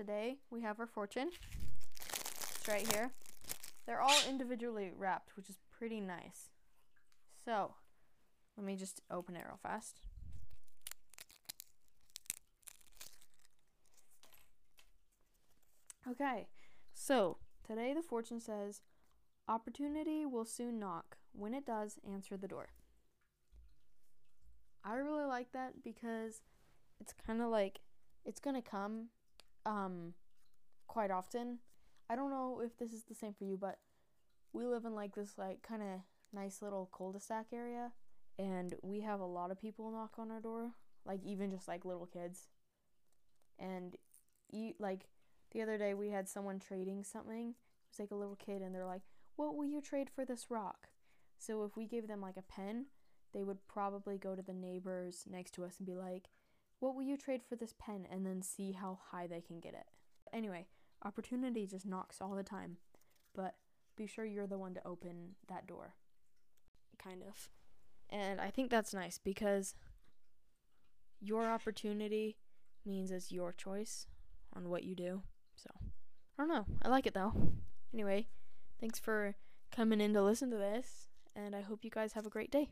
today we have our fortune. It's right here. They're all individually wrapped, which is pretty nice. So, let me just open it real fast. Okay, so today the fortune says, Opportunity will soon knock. When it does, answer the door. I really like that because it's kind of like it's going to come um quite often. I don't know if this is the same for you, but we live in like this like kind of nice little cul-de-sac area and we have a lot of people knock on our door, like even just like little kids. And you like the other day we had someone trading something. It was like a little kid and they're like, "What will you trade for this rock?" So if we gave them like a pen, they would probably go to the neighbors next to us and be like, What will you trade for this pen? And then see how high they can get it. Anyway, opportunity just knocks all the time, but be sure you're the one to open that door. Kind of. And I think that's nice because your opportunity means it's your choice on what you do. So, I don't know. I like it though. Anyway, thanks for coming in to listen to this, and I hope you guys have a great day.